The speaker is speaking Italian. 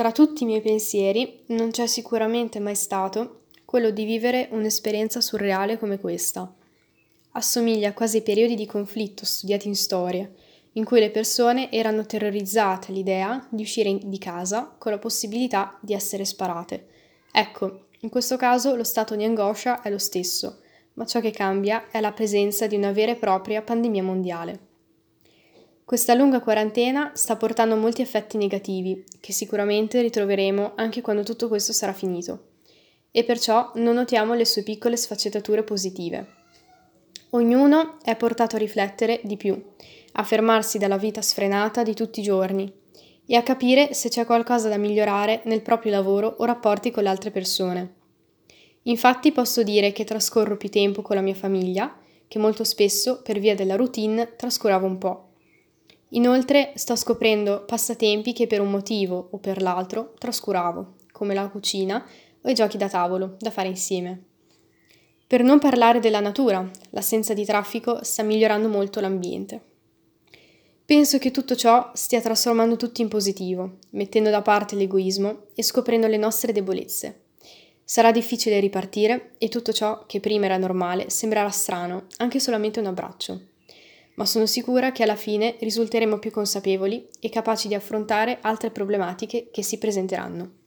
Tra tutti i miei pensieri non c'è sicuramente mai stato quello di vivere un'esperienza surreale come questa. Assomiglia quasi ai periodi di conflitto studiati in storia, in cui le persone erano terrorizzate all'idea di uscire di casa con la possibilità di essere sparate. Ecco, in questo caso lo stato di angoscia è lo stesso, ma ciò che cambia è la presenza di una vera e propria pandemia mondiale. Questa lunga quarantena sta portando molti effetti negativi, che sicuramente ritroveremo anche quando tutto questo sarà finito. E perciò non notiamo le sue piccole sfaccettature positive. Ognuno è portato a riflettere di più, a fermarsi dalla vita sfrenata di tutti i giorni e a capire se c'è qualcosa da migliorare nel proprio lavoro o rapporti con le altre persone. Infatti posso dire che trascorro più tempo con la mia famiglia, che molto spesso, per via della routine, trascuravo un po'. Inoltre sto scoprendo passatempi che per un motivo o per l'altro trascuravo, come la cucina o i giochi da tavolo da fare insieme. Per non parlare della natura, l'assenza di traffico sta migliorando molto l'ambiente. Penso che tutto ciò stia trasformando tutti in positivo, mettendo da parte l'egoismo e scoprendo le nostre debolezze. Sarà difficile ripartire e tutto ciò che prima era normale sembrerà strano, anche solamente un abbraccio. Ma sono sicura che alla fine risulteremo più consapevoli e capaci di affrontare altre problematiche che si presenteranno.